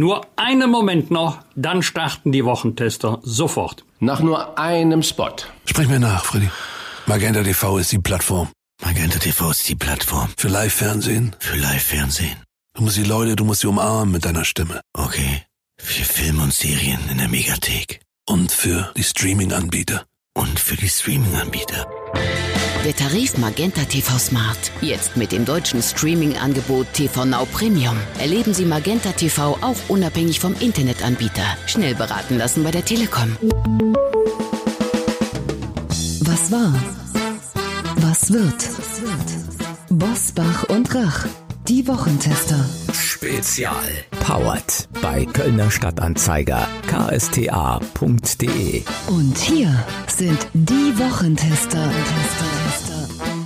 Nur einen Moment noch, dann starten die Wochentester sofort. Nach nur einem Spot. Sprich mir nach, Freddy. Magenta TV ist die Plattform. Magenta TV ist die Plattform. Für Live-Fernsehen. Für Live-Fernsehen. Du musst die Leute, du musst sie umarmen mit deiner Stimme. Okay. Für Film und Serien in der Megathek. Und für die Streaming-Anbieter. Und für die Streaming-Anbieter. Der Tarif Magenta TV Smart. Jetzt mit dem deutschen Streaming-Angebot TV Now Premium. Erleben Sie Magenta TV auch unabhängig vom Internetanbieter. Schnell beraten lassen bei der Telekom. Was war? Was wird? Bosbach und Rach. Die Wochentester. Spezial. Powered bei Kölner Stadtanzeiger ksta.de. Und hier sind die Wochentester.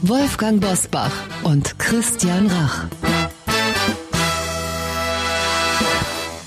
Wolfgang Bosbach und Christian Rach.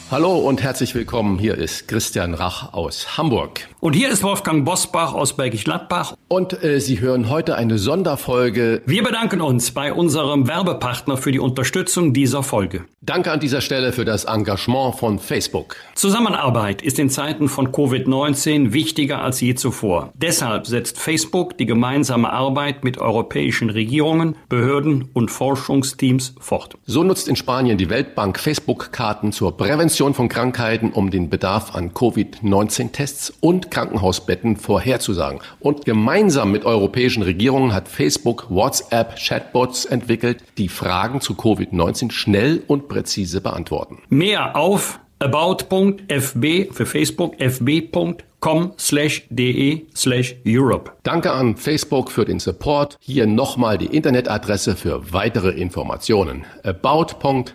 Hallo und herzlich willkommen. Hier ist Christian Rach aus Hamburg. Und hier ist Wolfgang Bosbach aus Bergisch Gladbach. Und äh, Sie hören heute eine Sonderfolge. Wir bedanken uns bei unserem Werbepartner für die Unterstützung dieser Folge. Danke an dieser Stelle für das Engagement von Facebook. Zusammenarbeit ist in Zeiten von Covid-19 wichtiger als je zuvor. Deshalb setzt Facebook die gemeinsame Arbeit mit europäischen Regierungen, Behörden und Forschungsteams fort. So nutzt in Spanien die Weltbank Facebook-Karten zur Prävention von Krankheiten, um den Bedarf an Covid-19-Tests und Krankenhausbetten vorherzusagen. Und gemeinsam mit europäischen Regierungen hat Facebook WhatsApp-Chatbots entwickelt, die Fragen zu Covid-19 schnell und präzise beantworten. Mehr auf about.fb für Facebook fb.com slash de slash Europe. Danke an Facebook für den Support. Hier nochmal die Internetadresse für weitere Informationen. about.fb.com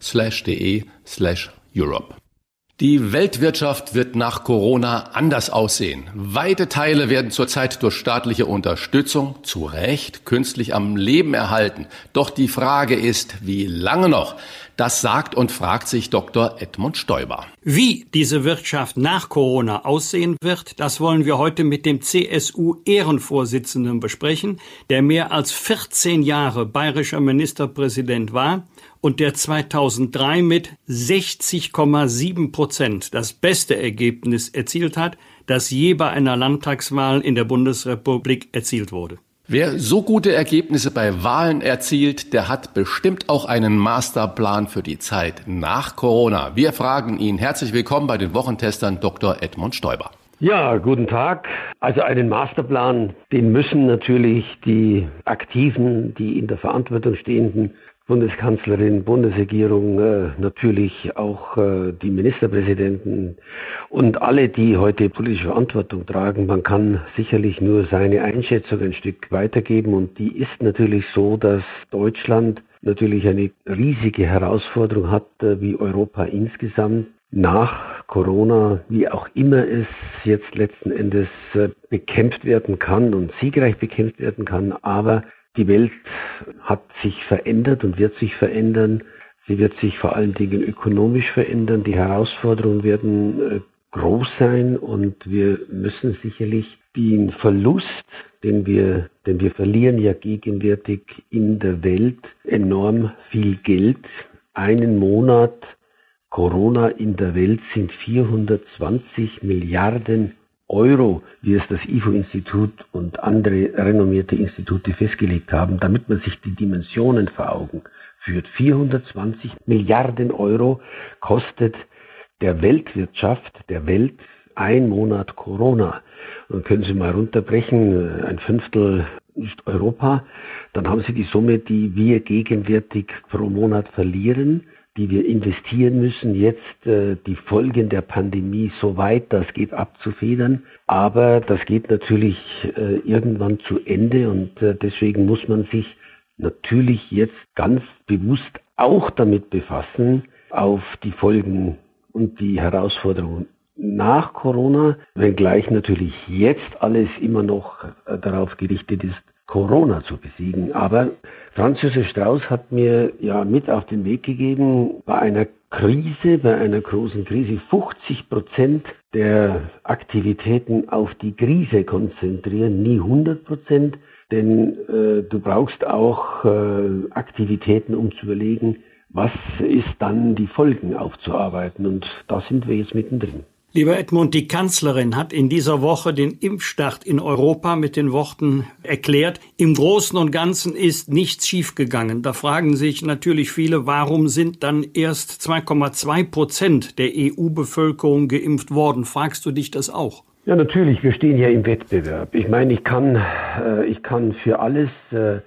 slash de slash Europe. Die Weltwirtschaft wird nach Corona anders aussehen. Weite Teile werden zurzeit durch staatliche Unterstützung zu Recht künstlich am Leben erhalten. Doch die Frage ist, wie lange noch? Das sagt und fragt sich Dr. Edmund Stoiber. Wie diese Wirtschaft nach Corona aussehen wird, das wollen wir heute mit dem CSU-Ehrenvorsitzenden besprechen, der mehr als 14 Jahre bayerischer Ministerpräsident war und der 2003 mit 60,7 Prozent das beste Ergebnis erzielt hat, das je bei einer Landtagswahl in der Bundesrepublik erzielt wurde. Wer so gute Ergebnisse bei Wahlen erzielt, der hat bestimmt auch einen Masterplan für die Zeit nach Corona. Wir fragen ihn. Herzlich willkommen bei den Wochentestern Dr. Edmund Stoiber. Ja, guten Tag. Also einen Masterplan, den müssen natürlich die Aktiven, die in der Verantwortung stehenden Bundeskanzlerin, Bundesregierung, äh, natürlich auch äh, die Ministerpräsidenten und alle, die heute politische Verantwortung tragen. Man kann sicherlich nur seine Einschätzung ein Stück weitergeben und die ist natürlich so, dass Deutschland natürlich eine riesige Herausforderung hat, äh, wie Europa insgesamt nach Corona, wie auch immer es jetzt letzten Endes bekämpft werden kann und siegreich bekämpft werden kann, aber die Welt hat sich verändert und wird sich verändern. Sie wird sich vor allen Dingen ökonomisch verändern. Die Herausforderungen werden äh, groß sein und wir müssen sicherlich den Verlust, den wir, denn wir verlieren ja gegenwärtig in der Welt enorm viel Geld. Einen Monat Corona in der Welt sind 420 Milliarden Euro, wie es das IFO-Institut und andere renommierte Institute festgelegt haben, damit man sich die Dimensionen vor Augen führt. 420 Milliarden Euro kostet der Weltwirtschaft, der Welt ein Monat Corona. Und können Sie mal runterbrechen, ein Fünftel ist Europa, dann haben Sie die Summe, die wir gegenwärtig pro Monat verlieren die wir investieren müssen, jetzt äh, die Folgen der Pandemie so weit das geht abzufedern. Aber das geht natürlich äh, irgendwann zu Ende und äh, deswegen muss man sich natürlich jetzt ganz bewusst auch damit befassen, auf die Folgen und die Herausforderungen nach Corona, wenngleich natürlich jetzt alles immer noch äh, darauf gerichtet ist, Corona zu besiegen. Aber Franz Josef Strauß hat mir ja mit auf den Weg gegeben, bei einer Krise, bei einer großen Krise 50 Prozent der Aktivitäten auf die Krise konzentrieren, nie 100 Prozent, denn äh, du brauchst auch äh, Aktivitäten, um zu überlegen, was ist dann die Folgen aufzuarbeiten. Und da sind wir jetzt mittendrin. Lieber Edmund, die Kanzlerin hat in dieser Woche den Impfstart in Europa mit den Worten erklärt, im Großen und Ganzen ist nichts schiefgegangen. Da fragen sich natürlich viele, warum sind dann erst 2,2 Prozent der EU-Bevölkerung geimpft worden? Fragst du dich das auch? Ja, natürlich. Wir stehen ja im Wettbewerb. Ich meine, ich kann, äh, ich kann für alles äh,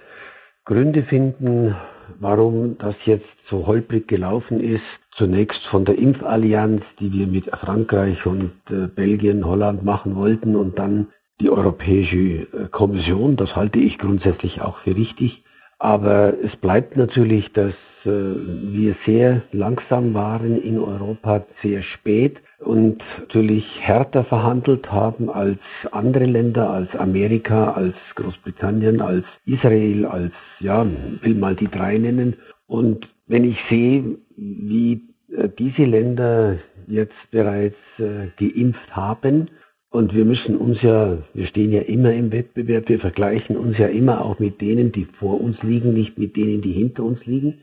Gründe finden, warum das jetzt so holprig gelaufen ist. Zunächst von der Impfallianz, die wir mit Frankreich und äh, Belgien, Holland machen wollten und dann die Europäische äh, Kommission. Das halte ich grundsätzlich auch für richtig. Aber es bleibt natürlich, dass äh, wir sehr langsam waren in Europa, sehr spät und natürlich härter verhandelt haben als andere Länder, als Amerika, als Großbritannien, als Israel, als, ja, will mal die drei nennen. Und wenn ich sehe, wie äh, diese Länder jetzt bereits äh, geimpft haben, und wir müssen uns ja, wir stehen ja immer im Wettbewerb, wir vergleichen uns ja immer auch mit denen, die vor uns liegen, nicht mit denen, die hinter uns liegen,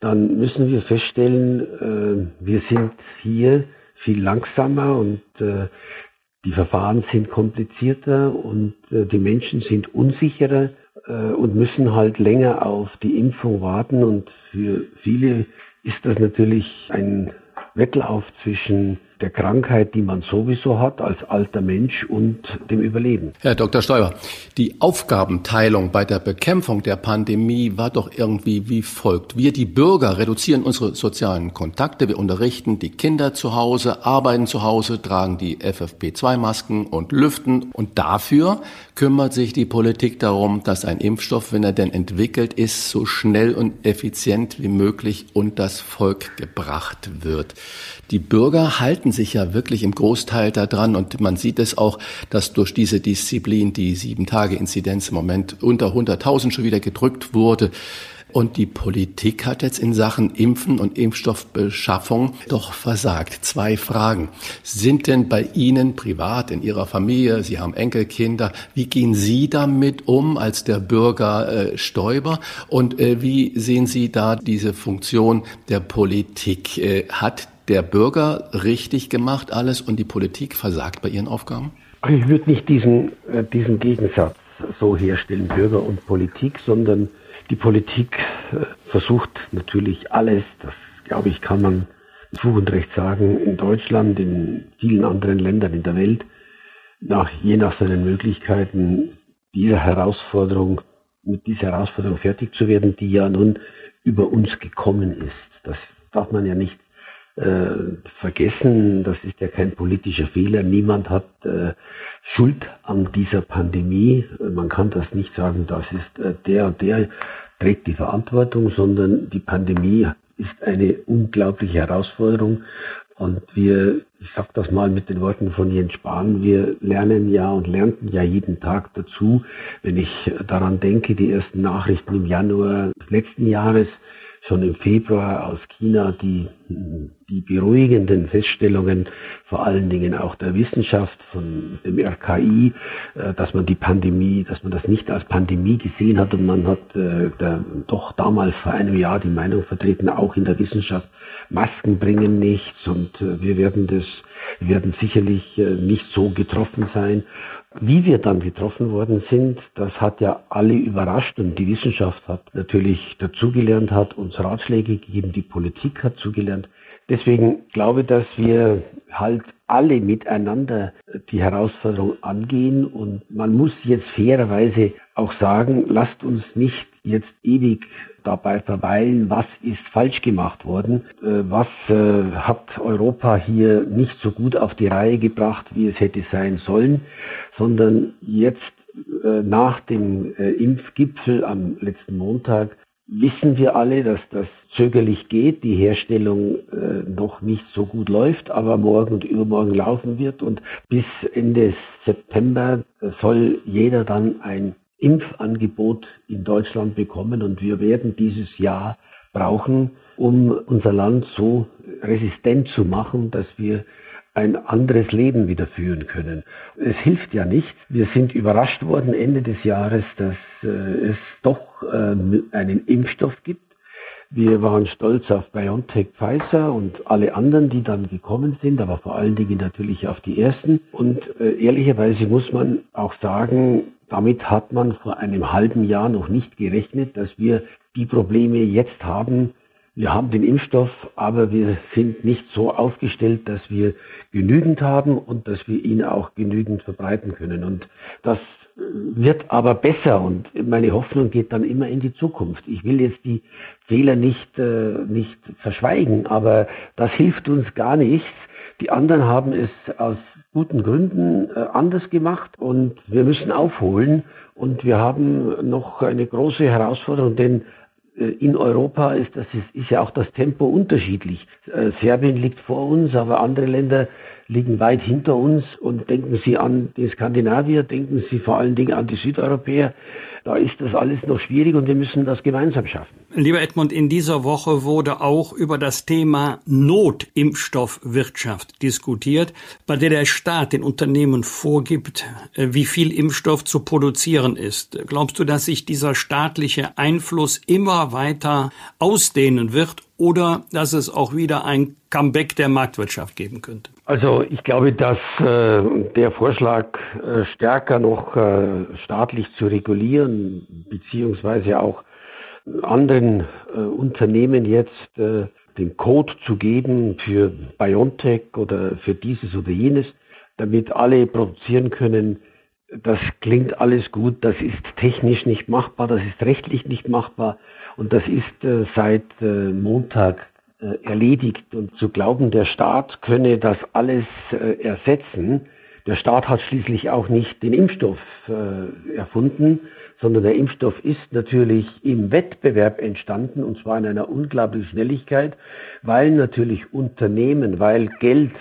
dann müssen wir feststellen, äh, wir sind hier viel langsamer und die Verfahren sind komplizierter und die Menschen sind unsicherer und müssen halt länger auf die Impfung warten. Und für viele ist das natürlich ein Wettlauf zwischen der Krankheit, die man sowieso hat als alter Mensch und dem Überleben. Herr Dr. Stoiber, die Aufgabenteilung bei der Bekämpfung der Pandemie war doch irgendwie wie folgt. Wir, die Bürger, reduzieren unsere sozialen Kontakte, wir unterrichten die Kinder zu Hause, arbeiten zu Hause, tragen die FFP2-Masken und lüften und dafür kümmert sich die Politik darum, dass ein Impfstoff, wenn er denn entwickelt ist, so schnell und effizient wie möglich und das Volk gebracht wird. Die Bürger halten sich ja wirklich im Großteil daran und man sieht es auch, dass durch diese Disziplin die sieben Tage Inzidenz im Moment unter 100.000 schon wieder gedrückt wurde. Und die Politik hat jetzt in Sachen Impfen und Impfstoffbeschaffung doch versagt. Zwei Fragen. Sind denn bei Ihnen privat, in Ihrer Familie, Sie haben Enkelkinder, wie gehen Sie damit um als der Bürger äh, Stoiber? Und äh, wie sehen Sie da diese Funktion der Politik? Äh, hat der Bürger richtig gemacht alles und die Politik versagt bei ihren Aufgaben? Ich würde nicht diesen, äh, diesen Gegensatz so herstellen, Bürger und Politik, sondern die Politik äh, versucht natürlich alles, das glaube ich, kann man mit Fug und Recht sagen, in Deutschland, in vielen anderen Ländern in der Welt, nach, je nach seinen Möglichkeiten dieser Herausforderung, mit dieser Herausforderung fertig zu werden, die ja nun über uns gekommen ist. Das darf man ja nicht äh, vergessen, das ist ja kein politischer Fehler. Niemand hat äh, Schuld an dieser Pandemie. Man kann das nicht sagen, das ist äh, der und der trägt die Verantwortung, sondern die Pandemie ist eine unglaubliche Herausforderung. Und wir, ich sage das mal mit den Worten von Jens Spahn, wir lernen ja und lernten ja jeden Tag dazu. Wenn ich daran denke, die ersten Nachrichten im Januar letzten Jahres, schon im Februar aus China die, die beruhigenden Feststellungen, vor allen Dingen auch der Wissenschaft von dem RKI, äh, dass man die Pandemie, dass man das nicht als Pandemie gesehen hat und man hat äh, doch damals vor einem Jahr die Meinung vertreten, auch in der Wissenschaft, Masken bringen nichts und äh, wir werden das, werden sicherlich nicht so getroffen sein. Wie wir dann getroffen worden sind, das hat ja alle überrascht und die Wissenschaft hat natürlich dazugelernt, hat uns Ratschläge gegeben, die Politik hat zugelernt. Deswegen glaube ich, dass wir halt alle miteinander die Herausforderung angehen und man muss jetzt fairerweise auch sagen, lasst uns nicht jetzt ewig dabei verweilen, was ist falsch gemacht worden, äh, was äh, hat Europa hier nicht so gut auf die Reihe gebracht, wie es hätte sein sollen, sondern jetzt äh, nach dem Impfgipfel am letzten Montag wissen wir alle, dass das zögerlich geht, die Herstellung äh, noch nicht so gut läuft, aber morgen und übermorgen laufen wird. Und bis Ende September soll jeder dann ein Impfangebot in Deutschland bekommen. Und wir werden dieses Jahr brauchen, um unser Land so resistent zu machen, dass wir ein anderes Leben wieder führen können. Es hilft ja nicht. Wir sind überrascht worden Ende des Jahres, dass äh, es doch äh, einen Impfstoff gibt, Wir waren stolz auf BioNTech, Pfizer und alle anderen, die dann gekommen sind, aber vor allen Dingen natürlich auf die ersten. Und äh, ehrlicherweise muss man auch sagen, damit hat man vor einem halben Jahr noch nicht gerechnet, dass wir die Probleme jetzt haben. Wir haben den Impfstoff, aber wir sind nicht so aufgestellt, dass wir genügend haben und dass wir ihn auch genügend verbreiten können. Und das wird aber besser und meine Hoffnung geht dann immer in die Zukunft. Ich will jetzt die Fehler nicht, äh, nicht verschweigen, aber das hilft uns gar nichts. Die anderen haben es aus guten Gründen äh, anders gemacht und wir müssen aufholen und wir haben noch eine große Herausforderung, denn in Europa ist, das ist, ist ja auch das Tempo unterschiedlich. Äh, Serbien liegt vor uns, aber andere Länder liegen weit hinter uns und denken Sie an die Skandinavier, denken Sie vor allen Dingen an die Südeuropäer. Da ist das alles noch schwierig und wir müssen das gemeinsam schaffen. Lieber Edmund, in dieser Woche wurde auch über das Thema Notimpfstoffwirtschaft diskutiert, bei der der Staat den Unternehmen vorgibt, äh, wie viel Impfstoff zu produzieren ist. Glaubst du, dass sich dieser staatliche Einfluss immer weiter ausdehnen wird oder dass es auch wieder ein Comeback der Marktwirtschaft geben könnte? Also ich glaube, dass äh, der Vorschlag äh, stärker noch äh, staatlich zu regulieren, beziehungsweise auch anderen äh, Unternehmen jetzt äh, den Code zu geben für BioNTech oder für dieses oder jenes, damit alle produzieren können, das klingt alles gut, das ist technisch nicht machbar, das ist rechtlich nicht machbar und das ist äh, seit äh, Montag äh, erledigt. Und zu glauben, der Staat könne das alles ersetzen, der Staat hat schließlich auch nicht den Impfstoff erfunden, sondern der Impfstoff ist natürlich im Wettbewerb entstanden und zwar in einer unglaublichen Schnelligkeit, weil natürlich Unternehmen, weil Geld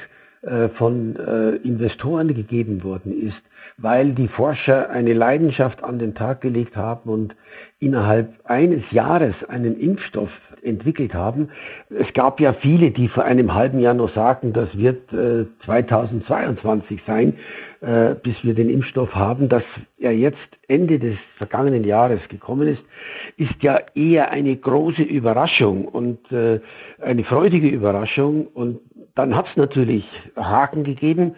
von Investoren gegeben worden ist, weil die Forscher eine Leidenschaft an den Tag gelegt haben und innerhalb eines Jahres einen Impfstoff entwickelt haben. Es gab ja viele, die vor einem halben Jahr noch sagten, das wird äh, 2022 sein, äh, bis wir den Impfstoff haben. Dass er jetzt Ende des vergangenen Jahres gekommen ist, ist ja eher eine große Überraschung und äh, eine freudige Überraschung. Und dann hat es natürlich Haken gegeben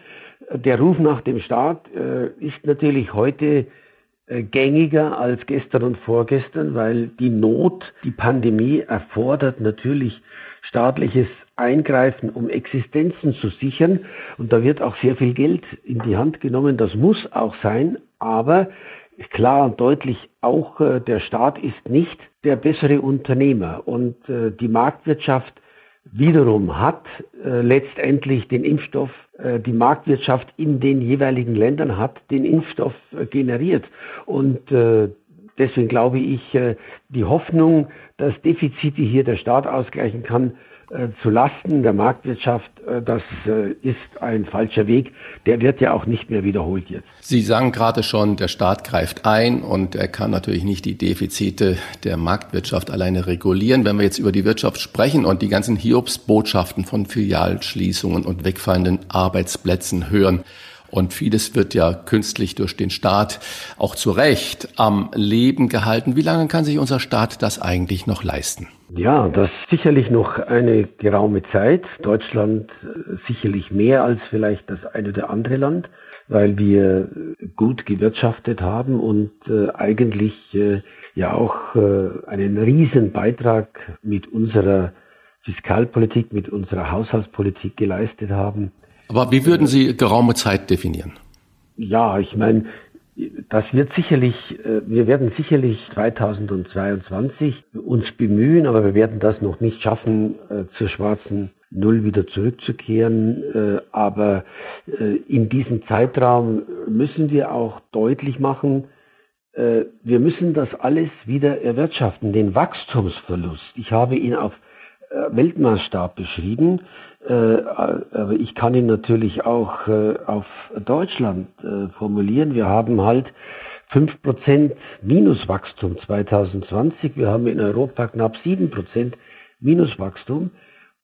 der Ruf nach dem Staat äh, ist natürlich heute gängiger als gestern und vorgestern, weil die Not, die Pandemie erfordert natürlich staatliches Eingreifen, um Existenzen zu sichern. Und da wird auch sehr viel Geld in die Hand genommen. Das muss auch sein. Aber klar und deutlich, auch äh, der Staat ist nicht der bessere Unternehmer. Und äh, die Marktwirtschaft wiederum hat äh, letztendlich den Impfstoff, äh, die Marktwirtschaft in den jeweiligen Ländern hat den Impfstoff äh, generiert. Und äh, deswegen glaube ich, äh, die Hoffnung, dass Defizite hier der Staat ausgleichen kann, zu Lasten der Marktwirtschaft, äh, das äh, ist ein falscher Weg. Der wird ja auch nicht mehr wiederholt jetzt. Sie sagen gerade schon, der Staat greift ein und er kann natürlich nicht die Defizite der Marktwirtschaft alleine regulieren. Wenn wir jetzt über die Wirtschaft sprechen und die ganzen Hiobsbotschaften von Filialschließungen und wegfallenden Arbeitsplätzen hören, und vieles wird ja künstlich durch den Staat auch zu Recht am Leben gehalten. Wie lange kann sich unser Staat das eigentlich noch leisten? Ja, das sicherlich noch eine geraume Zeit. Deutschland äh, sicherlich mehr als vielleicht das eine oder andere Land, weil wir gut gewirtschaftet haben und äh, eigentlich äh, ja auch einen riesen Beitrag mit unserer Fiskalpolitik, mit unserer Haushaltspolitik geleistet haben. Aber wie würden Sie geraume Zeit definieren? Ja, ich meine, das wird sicherlich, äh, wir werden sicherlich 2022 uns bemühen, aber wir werden das noch nicht schaffen, äh, zur schwarzen Null wieder zurückzukehren. Äh, aber in diesem Zeitraum müssen wir auch deutlich machen, wir müssen das alles wieder erwirtschaften, den Wachstumsverlust. Ich habe ihn auf Weltmaßstab beschrieben. Äh, aber ich kann ihn natürlich auch äh, auf Deutschland äh, formulieren. Wir haben halt 5% Minuswachstum 2020. Wir haben in Europa knapp 7% Minuswachstum.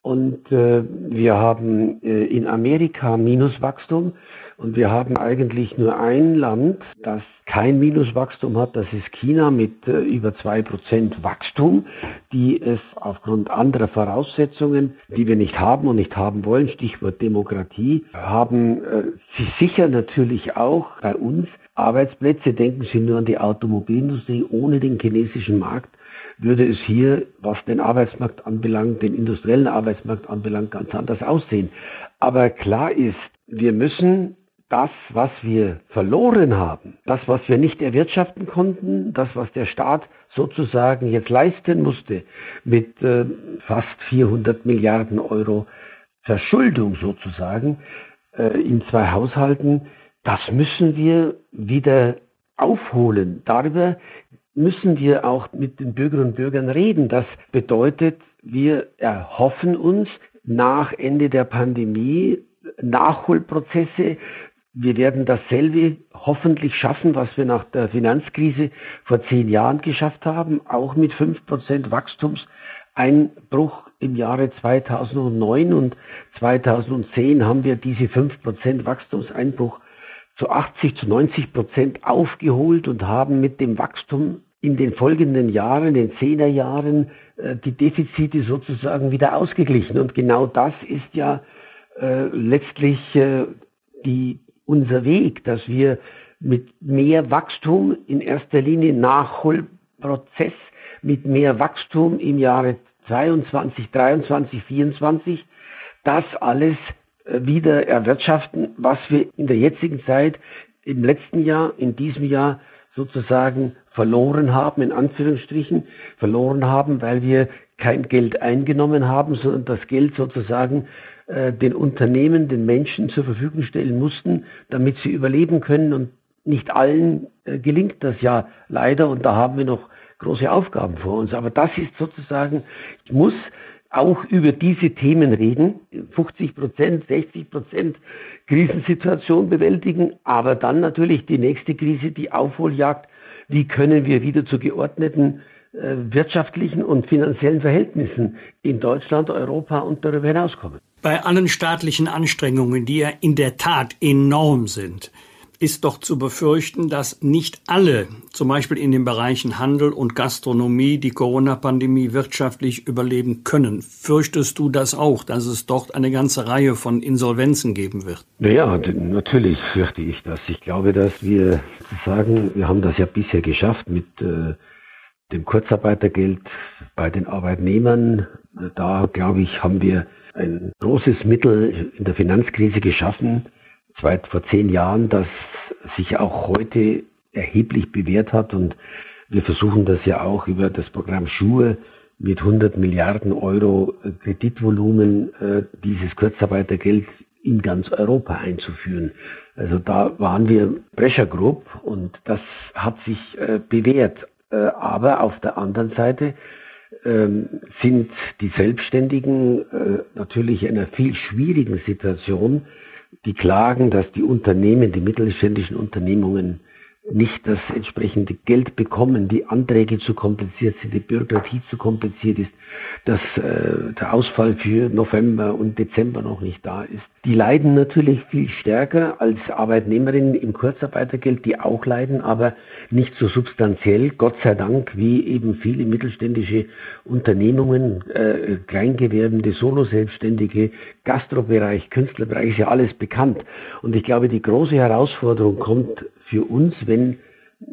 Und äh, wir haben äh, in Amerika Minuswachstum und wir haben eigentlich nur ein Land, das kein Minuswachstum hat, das ist China mit äh, über zwei Prozent Wachstum, die es aufgrund anderer Voraussetzungen, die wir nicht haben und nicht haben wollen, Stichwort Demokratie, haben äh, sie sicher natürlich auch bei uns Arbeitsplätze. Denken Sie nur an die Automobilindustrie ohne den chinesischen Markt würde es hier, was den Arbeitsmarkt anbelangt, den industriellen Arbeitsmarkt anbelangt, ganz anders aussehen. Aber klar ist, wir müssen das, was wir verloren haben, das, was wir nicht erwirtschaften konnten, das, was der Staat sozusagen jetzt leisten musste, mit äh, fast 400 Milliarden Euro Verschuldung sozusagen äh, in zwei Haushalten, das müssen wir wieder aufholen. Darüber müssen wir auch mit den Bürgerinnen und Bürgern reden. Das bedeutet, wir erhoffen uns nach Ende der Pandemie Nachholprozesse. Wir werden dasselbe hoffentlich schaffen, was wir nach der Finanzkrise vor zehn Jahren geschafft haben, auch mit fünf Prozent Wachstumseinbruch im Jahre 2009 und 2010 haben wir diese fünf Prozent Wachstumseinbruch zu 80, zu 90 Prozent aufgeholt und haben mit dem Wachstum in den folgenden Jahren, den Zehnerjahren, äh, die Defizite sozusagen wieder ausgeglichen. Und genau das ist ja äh, letztlich äh, die, unser Weg, dass wir mit mehr Wachstum in erster Linie Nachholprozess, mit mehr Wachstum im Jahre 22, 23, 24, das alles wieder erwirtschaften, was wir in der jetzigen Zeit im letzten Jahr, in diesem Jahr sozusagen verloren haben, in Anführungsstrichen, verloren haben, weil wir kein Geld eingenommen haben, sondern das Geld sozusagen äh, den Unternehmen, den Menschen zur Verfügung stellen mussten, damit sie überleben können. Und nicht allen äh, gelingt das ja leider und da haben wir noch große Aufgaben vor uns. Aber das ist sozusagen, ich muss auch über diese Themen reden, 50 Prozent, 60 Prozent Krisensituation bewältigen, aber dann natürlich die nächste Krise, die Aufholjagd, wie können wir wieder zu geordneten äh, wirtschaftlichen und finanziellen Verhältnissen in Deutschland, Europa und darüber hinauskommen. Bei allen staatlichen Anstrengungen, die ja in der Tat enorm sind, ist doch zu befürchten, dass nicht alle, zum Beispiel in den Bereichen Handel und Gastronomie, die Corona-Pandemie wirtschaftlich überleben können. Fürchtest du das auch, dass es dort eine ganze Reihe von Insolvenzen geben wird? Ja, natürlich fürchte ich das. Ich glaube, dass wir sagen, wir haben das ja bisher geschafft mit äh, dem Kurzarbeitergeld bei den Arbeitnehmern. Da, glaube ich, haben wir ein großes Mittel in der Finanzkrise geschaffen, vor zehn Jahren, das sich auch heute erheblich bewährt hat. Und wir versuchen das ja auch über das Programm Schuhe mit 100 Milliarden Euro Kreditvolumen äh, dieses Kurzarbeitergeld in ganz Europa einzuführen. Also da waren wir Pressure Group und das hat sich äh, bewährt. Äh, aber auf der anderen Seite ähm, sind die Selbstständigen natürlich in einer viel schwierigen Situation, die klagen, dass die Unternehmen, die mittelständischen Unternehmungen nicht das entsprechende Geld bekommen, die Anträge zu kompliziert sind, die Bürokratie zu kompliziert ist, dass äh, der Ausfall für November und Dezember noch nicht da ist. Die leiden natürlich viel stärker als Arbeitnehmerinnen im Kurzarbeitergeld, die auch leiden, aber nicht so substanziell, Gott sei Dank, wie eben viele mittelständische Unternehmungen, äh, Kleingewerbende, Solo-Selbstständige, Gastrobereich, Künstlerbereich, ist ja alles bekannt. Und ich glaube, die große Herausforderung kommt für uns, wenn,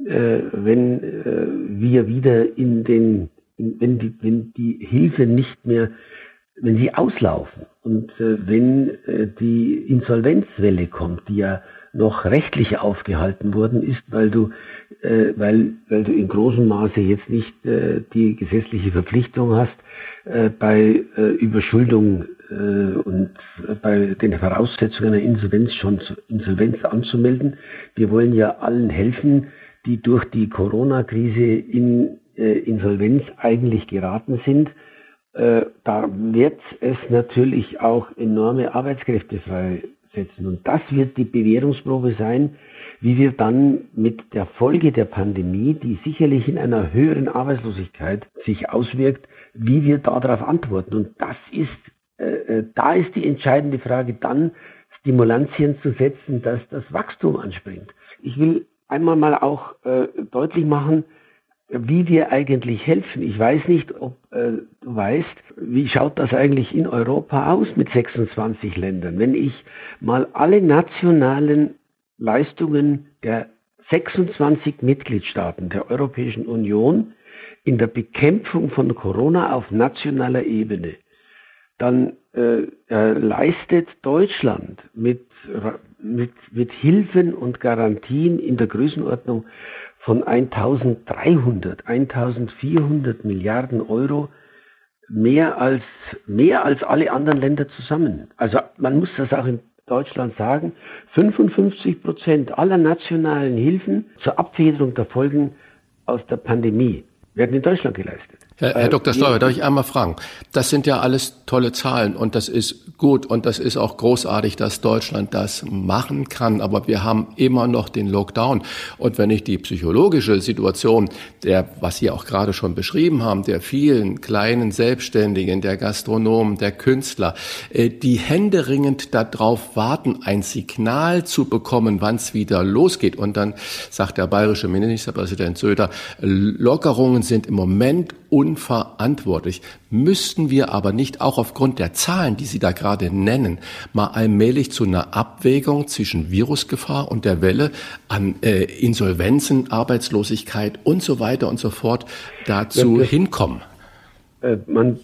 äh, wenn äh, wir wieder in den, wenn die, wenn die Hilfe nicht mehr, wenn sie auslaufen und äh, wenn äh, die Insolvenzwelle kommt, die ja noch rechtlich aufgehalten worden ist, weil du, äh, weil, weil du in großem Maße jetzt nicht äh, die gesetzliche Verpflichtung hast, äh, bei äh, Überschuldung und bei den Voraussetzungen einer Insolvenz schon Insolvenz anzumelden. Wir wollen ja allen helfen, die durch die Corona-Krise in äh, Insolvenz eigentlich geraten sind. Äh, da wird es natürlich auch enorme Arbeitskräfte freisetzen. Und das wird die Bewährungsprobe sein, wie wir dann mit der Folge der Pandemie, die sicherlich in einer höheren Arbeitslosigkeit sich auswirkt, wie wir darauf antworten. Und das ist äh, da ist die entscheidende Frage dann, Stimulantien zu setzen, dass das Wachstum anspringt. Ich will einmal mal auch äh, deutlich machen, wie wir eigentlich helfen. Ich weiß nicht, ob äh, du weißt, wie schaut das eigentlich in Europa aus mit 26 Ländern. Wenn ich mal alle nationalen Leistungen der 26 Mitgliedstaaten der Europäischen Union in der Bekämpfung von Corona auf nationaler Ebene, dann äh, äh, leistet Deutschland mit, mit, mit Hilfen und Garantien in der Größenordnung von 1300, 1400 Milliarden Euro mehr als, mehr als alle anderen Länder zusammen. Also man muss das auch in Deutschland sagen, 55 Prozent aller nationalen Hilfen zur Abfederung der Folgen aus der Pandemie werden in Deutschland geleistet. Herr, Herr Dr. Steuer, darf ich einmal fragen? Das sind ja alles tolle Zahlen und das ist gut und das ist auch großartig, dass Deutschland das machen kann. Aber wir haben immer noch den Lockdown. Und wenn ich die psychologische Situation der, was Sie auch gerade schon beschrieben haben, der vielen kleinen Selbstständigen, der Gastronomen, der Künstler, äh, die händeringend darauf warten, ein Signal zu bekommen, wann es wieder losgeht. Und dann sagt der bayerische Ministerpräsident Söder, Lockerungen sind im Moment unverantwortlich. Müssten wir aber nicht auch aufgrund der Zahlen, die Sie da gerade nennen, mal allmählich zu einer Abwägung zwischen Virusgefahr und der Welle an äh, Insolvenzen, Arbeitslosigkeit und so weiter und so fort dazu ja, hinkommen? Äh, man,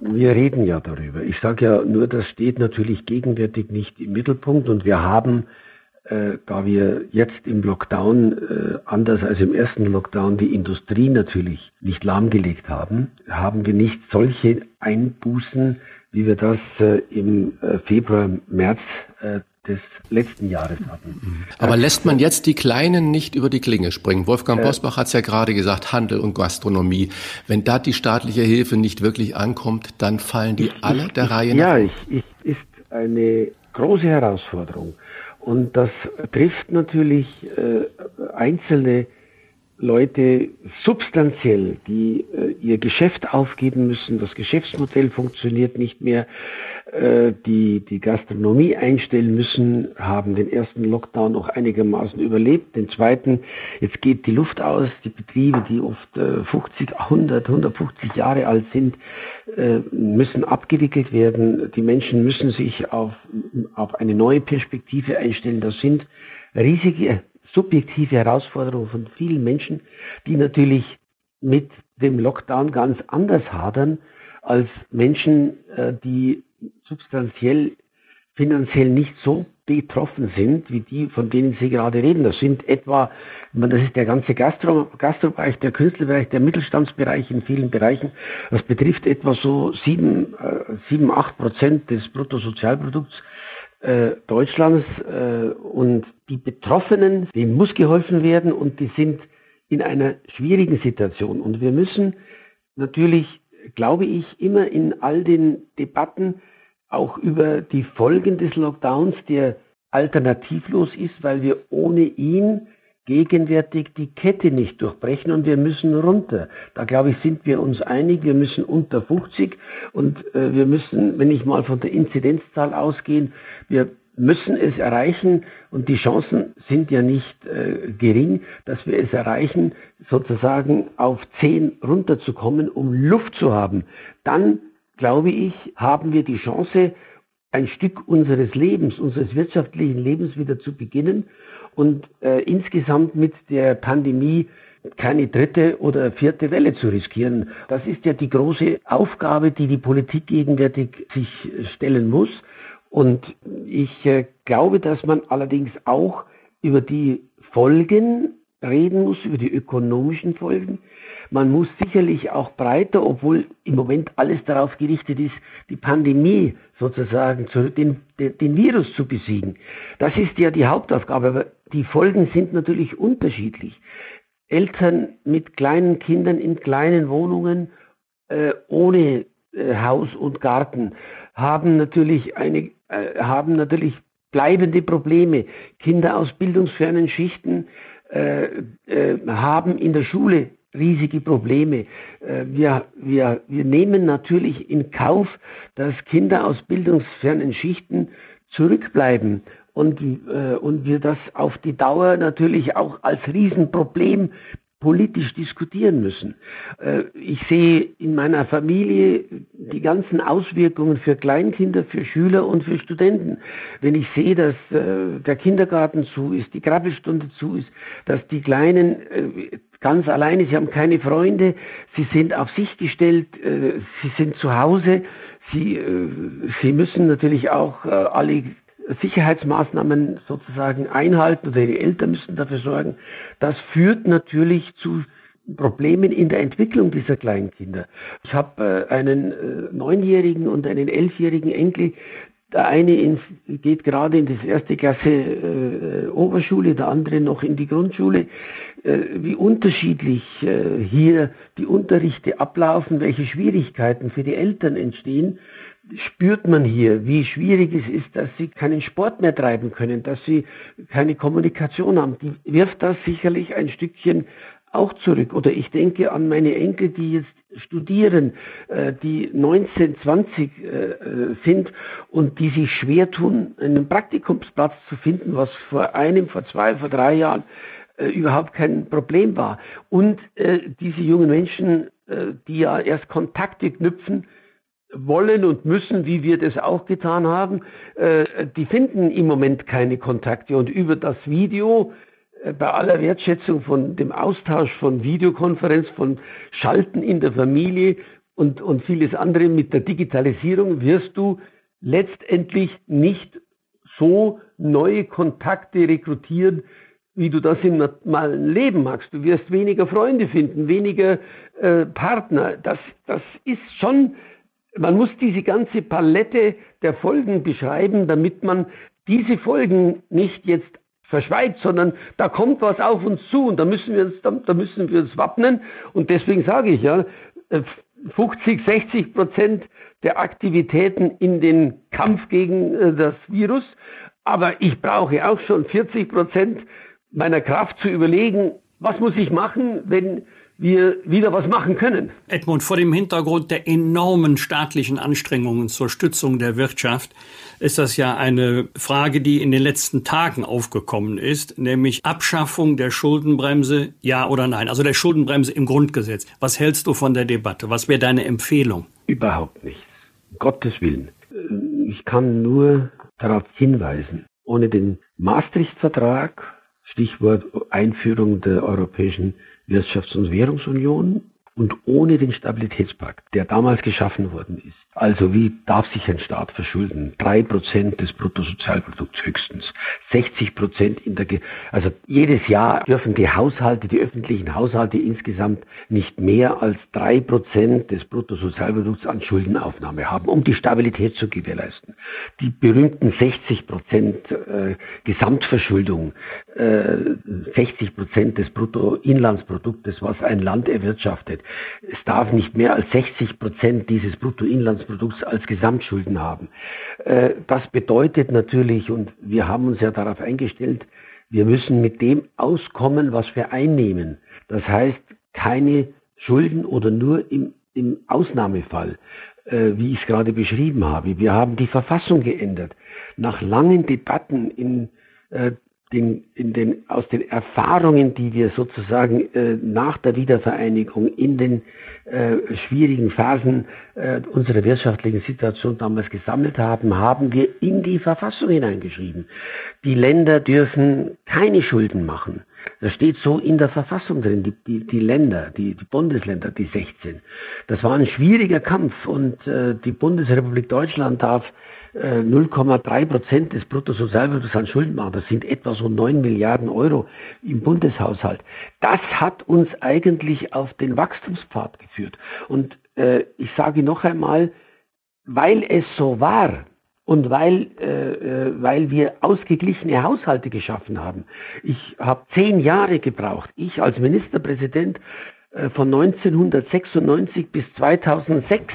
wir reden ja darüber. Ich sage ja nur, das steht natürlich gegenwärtig nicht im Mittelpunkt und wir haben äh, da wir jetzt im Lockdown, äh, anders als im ersten Lockdown, die Industrie natürlich nicht lahmgelegt haben, haben wir nicht solche Einbußen, wie wir das äh, im äh, Februar, März äh, des letzten Jahres hatten. Mhm. Aber lässt man jetzt die Kleinen nicht über die Klinge springen? Wolfgang Bosbach hat es ja gerade gesagt, Handel und Gastronomie. Wenn da die staatliche Hilfe nicht wirklich ankommt, dann fallen die ich, alle der ich, Reihe nach. Ja, ich, ich, ist eine große Herausforderung. Und das trifft natürlich äh, einzelne Leute substanziell, die äh, ihr Geschäft aufgeben müssen, das Geschäftsmodell funktioniert nicht mehr, die die Gastronomie einstellen müssen, haben den ersten Lockdown noch einigermaßen überlebt, den zweiten, jetzt geht die Luft aus, die Betriebe, die oft äh, 50, 100, 150 Jahre alt sind, äh, müssen abgewickelt werden, die Menschen müssen sich auf, auf eine neue Perspektive einstellen, das sind riesige subjektive Herausforderung von vielen Menschen, die natürlich mit dem Lockdown ganz anders hadern als Menschen, äh, die substanziell finanziell nicht so betroffen sind, wie die, von denen Sie gerade reden. Das sind etwa, das ist der ganze Gastro, Gastrobereich, der Künstlerbereich, der Mittelstandsbereich in vielen Bereichen. Das betrifft etwa so sieben, äh, sieben, acht Prozent des Bruttosozialprodukts äh, Deutschlands äh, und die Betroffenen, denen muss geholfen werden und die sind in einer schwierigen Situation. Und wir müssen natürlich, glaube ich, immer in all den Debatten auch über die Folgen des Lockdowns, der alternativlos ist, weil wir ohne ihn gegenwärtig die Kette nicht durchbrechen und wir müssen runter. Da glaube ich, sind wir uns einig, wir müssen unter 50 und äh, wir müssen, wenn ich mal von der Inzidenzzahl ausgehen, wir müssen es erreichen und die Chancen sind ja nicht äh, gering, dass wir es erreichen, sozusagen auf 10 runterzukommen, um Luft zu haben. Dann, glaube ich, haben wir die Chance, ein Stück unseres Lebens, unseres wirtschaftlichen Lebens wieder zu beginnen und äh, insgesamt mit der Pandemie keine dritte oder vierte Welle zu riskieren. Das ist ja die große Aufgabe, die die Politik gegenwärtig sich stellen muss. Und ich äh, glaube, dass man allerdings auch über die Folgen reden muss, über die ökonomischen Folgen. Man muss sicherlich auch breiter, obwohl im Moment alles darauf gerichtet ist, die Pandemie sozusagen, zu, den, den Virus zu besiegen. Das ist ja die Hauptaufgabe, aber die Folgen sind natürlich unterschiedlich. Eltern mit kleinen Kindern in kleinen Wohnungen äh, ohne äh, Haus und Garten haben natürlich eine äh, haben natürlich bleibende Probleme. Kinder aus bildungsfernen Schichten äh, äh, haben in der Schule riesige Probleme. Äh, wir, wir, wir nehmen natürlich in Kauf, dass Kinder aus bildungsfernen Schichten zurückbleiben und, und wir das auf die Dauer natürlich auch als Riesenproblem politisch diskutieren müssen. Äh, ich sehe in meiner Familie die ganzen Auswirkungen für Kleinkinder, für Schüler und für Studenten. Wenn ich sehe, dass äh, der Kindergarten zu ist, die Krabbelstunde zu ist, dass die Kleinen äh, ganz alleine, sie haben keine Freunde, sie sind auf sich gestellt, sie sind zu Hause, sie, sie müssen natürlich auch alle Sicherheitsmaßnahmen sozusagen einhalten oder die Eltern müssen dafür sorgen. Das führt natürlich zu Problemen in der Entwicklung dieser Kleinkinder. Ich habe äh, einen äh, neunjährigen und einen elfjährigen Enkel. Der eine ins, geht gerade in das erste Klasse äh, Oberschule, der andere noch in die Grundschule. Äh, wie unterschiedlich äh, hier die Unterrichte ablaufen, welche Schwierigkeiten für die Eltern entstehen spürt man hier, wie schwierig es ist, dass sie keinen Sport mehr treiben können, dass sie keine Kommunikation haben. Die wirft das sicherlich ein Stückchen auch zurück. Oder ich denke an meine Enkel, die jetzt studieren, äh, die 19, 20 äh, sind und die sich schwer tun, einen Praktikumsplatz zu finden, was vor einem, vor zwei, vor drei Jahren äh, überhaupt kein Problem war. Und diese jungen Menschen, die ja erst Kontakte knüpfen, wollen und müssen, wie wir das auch getan haben, äh, die finden im Moment keine Kontakte. Und über das Video, äh, bei aller Wertschätzung von dem Austausch von Videokonferenz, von Schalten in der Familie und, und vieles andere mit der Digitalisierung, wirst du letztendlich nicht so neue Kontakte rekrutieren, wie du das im normalen Leben magst. Du wirst weniger Freunde finden, weniger äh, Partner. Das, das ist schon man muss diese ganze Palette der Folgen beschreiben, damit man diese Folgen nicht jetzt verschweigt, sondern da kommt was auf uns zu und da müssen wir uns, da müssen wir uns wappnen. Und deswegen sage ich ja, 50, 60 Prozent der Aktivitäten in den Kampf gegen äh, das Virus. Aber ich brauche auch schon 40 Prozent meiner Kraft zu überlegen, was muss ich machen, wenn wir wieder was machen können. Edmund, vor dem Hintergrund der enormen staatlichen Anstrengungen zur Stützung der Wirtschaft ist das ja eine Frage, die in den letzten Tagen aufgekommen ist, nämlich Abschaffung der Schuldenbremse, ja oder nein? Also der Schuldenbremse im Grundgesetz. Was hältst du von der Debatte? Was wäre deine Empfehlung? Überhaupt nichts. Gottes Willen. Ich kann nur darauf hinweisen, ohne den Maastricht-Vertrag, Stichwort Einführung der europäischen Wirtschafts- und Währungsunion und ohne den Stabilitätspakt, der damals geschaffen worden ist. Also wie darf sich ein Staat verschulden? Drei Prozent des Bruttosozialprodukts höchstens. 60 Prozent in der, Ge also jedes Jahr dürfen die Haushalte, die öffentlichen Haushalte insgesamt nicht mehr als drei Prozent des Bruttosozialprodukts an Schuldenaufnahme haben, um die Stabilität zu gewährleisten. Die berühmten 60 Prozent äh, Gesamtverschuldung, äh, 60 Prozent des Bruttoinlandsproduktes, was ein Land erwirtschaftet. Es darf nicht mehr als 60 Prozent dieses Bruttoinlandsprodukts als Gesamtschulden haben. Äh, das bedeutet natürlich, und wir haben uns ja darauf eingestellt, wir müssen mit dem auskommen, was wir einnehmen. Das heißt, keine Schulden oder nur im, im Ausnahmefall, äh, wie ich es gerade beschrieben habe. Wir haben die Verfassung geändert. Nach langen Debatten in äh, den, in den, aus den Erfahrungen, die wir sozusagen äh, nach der Wiedervereinigung in den äh, schwierigen Phasen äh, unserer wirtschaftlichen Situation damals gesammelt haben, haben wir in die Verfassung hineingeschrieben. Die Länder dürfen keine Schulden machen. Das steht so in der Verfassung drin, die, die, die Länder, die, die Bundesländer, die 16. Das war ein schwieriger Kampf und äh, die Bundesrepublik Deutschland darf 0,3 äh, Prozent des Bruttosozialprodukts an Schulden machen. Das sind etwa so 9 Milliarden Euro im Bundeshaushalt. Das hat uns eigentlich auf den Wachstumspfad geführt. Und äh, ich sage noch einmal, weil es so war und weil, äh, äh weil wir ausgeglichene Haushalte geschaffen haben. Ich habe zehn Jahre gebraucht. Ich als Ministerpräsident äh, von 1996 bis 2006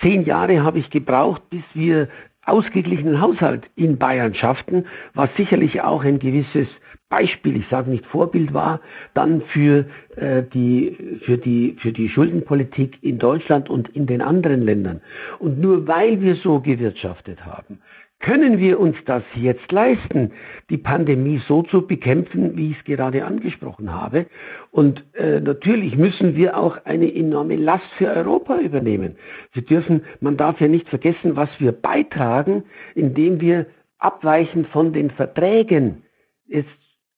Zehn Jahre habe ich gebraucht, bis wir ausgeglichenen Haushalt in Bayern schafften, was sicherlich auch ein gewisses Beispiel, ich sage nicht Vorbild war, dann für äh, die für die für die Schuldenpolitik in Deutschland und in den anderen Ländern. Und nur weil wir so gewirtschaftet haben, können wir uns das jetzt leisten, die Pandemie so zu bekämpfen, wie ich es gerade angesprochen habe? Und äh, natürlich müssen wir auch eine enorme Last für Europa übernehmen. Wir dürfen, man darf ja nicht vergessen, was wir beitragen, indem wir abweichend von den Verträgen es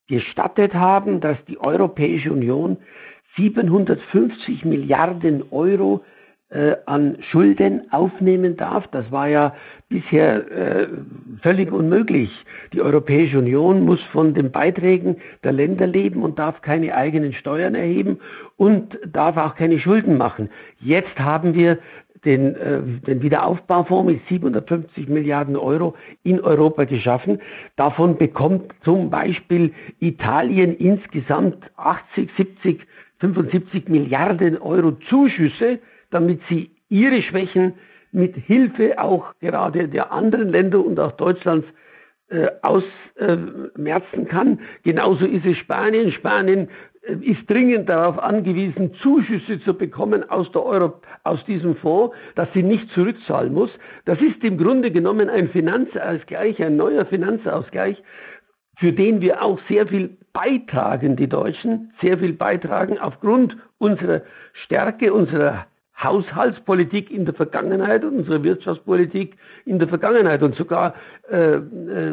gestattet haben, dass die Europäische Union 750 Milliarden Euro an Schulden aufnehmen darf. Das war ja bisher äh, völlig unmöglich. Die Europäische Union muss von den Beiträgen der Länder leben und darf keine eigenen Steuern erheben und darf auch keine Schulden machen. Jetzt haben wir den, äh, den Wiederaufbaufonds mit 750 Milliarden Euro in Europa geschaffen. Davon bekommt zum Beispiel Italien insgesamt 80, 70, 75 Milliarden Euro Zuschüsse damit sie ihre Schwächen mit Hilfe auch gerade der anderen Länder und auch Deutschlands äh, ausmerzen kann. Genauso ist es Spanien. Spanien äh, ist dringend darauf angewiesen, Zuschüsse zu bekommen aus, der Euro, aus diesem Fonds, dass sie nicht zurückzahlen muss. Das ist im Grunde genommen ein Finanzausgleich, ein neuer Finanzausgleich, für den wir auch sehr viel beitragen, die Deutschen, sehr viel beitragen aufgrund unserer Stärke, unserer Haushaltspolitik in der Vergangenheit und unsere Wirtschaftspolitik in der Vergangenheit. Und sogar äh, äh,